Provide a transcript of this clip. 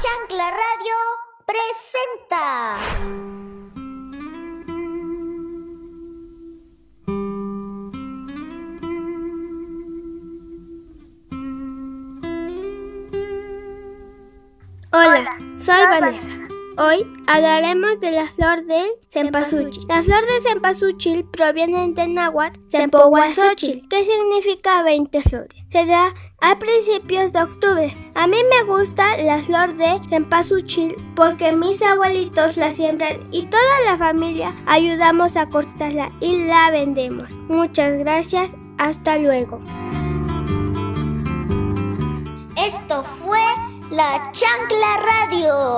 Chancla Radio presenta. Hola, soy Vanessa. Hoy hablaremos de la flor del cempasúchil. La flor de cempasúchil proviene del náhuatl cempowazóchil, que significa 20 flores. Se da a principios de octubre. A mí me gusta la flor de cempasúchil porque mis abuelitos la siembran y toda la familia ayudamos a cortarla y la vendemos. Muchas gracias, hasta luego. Esto fue la Chancla Radio.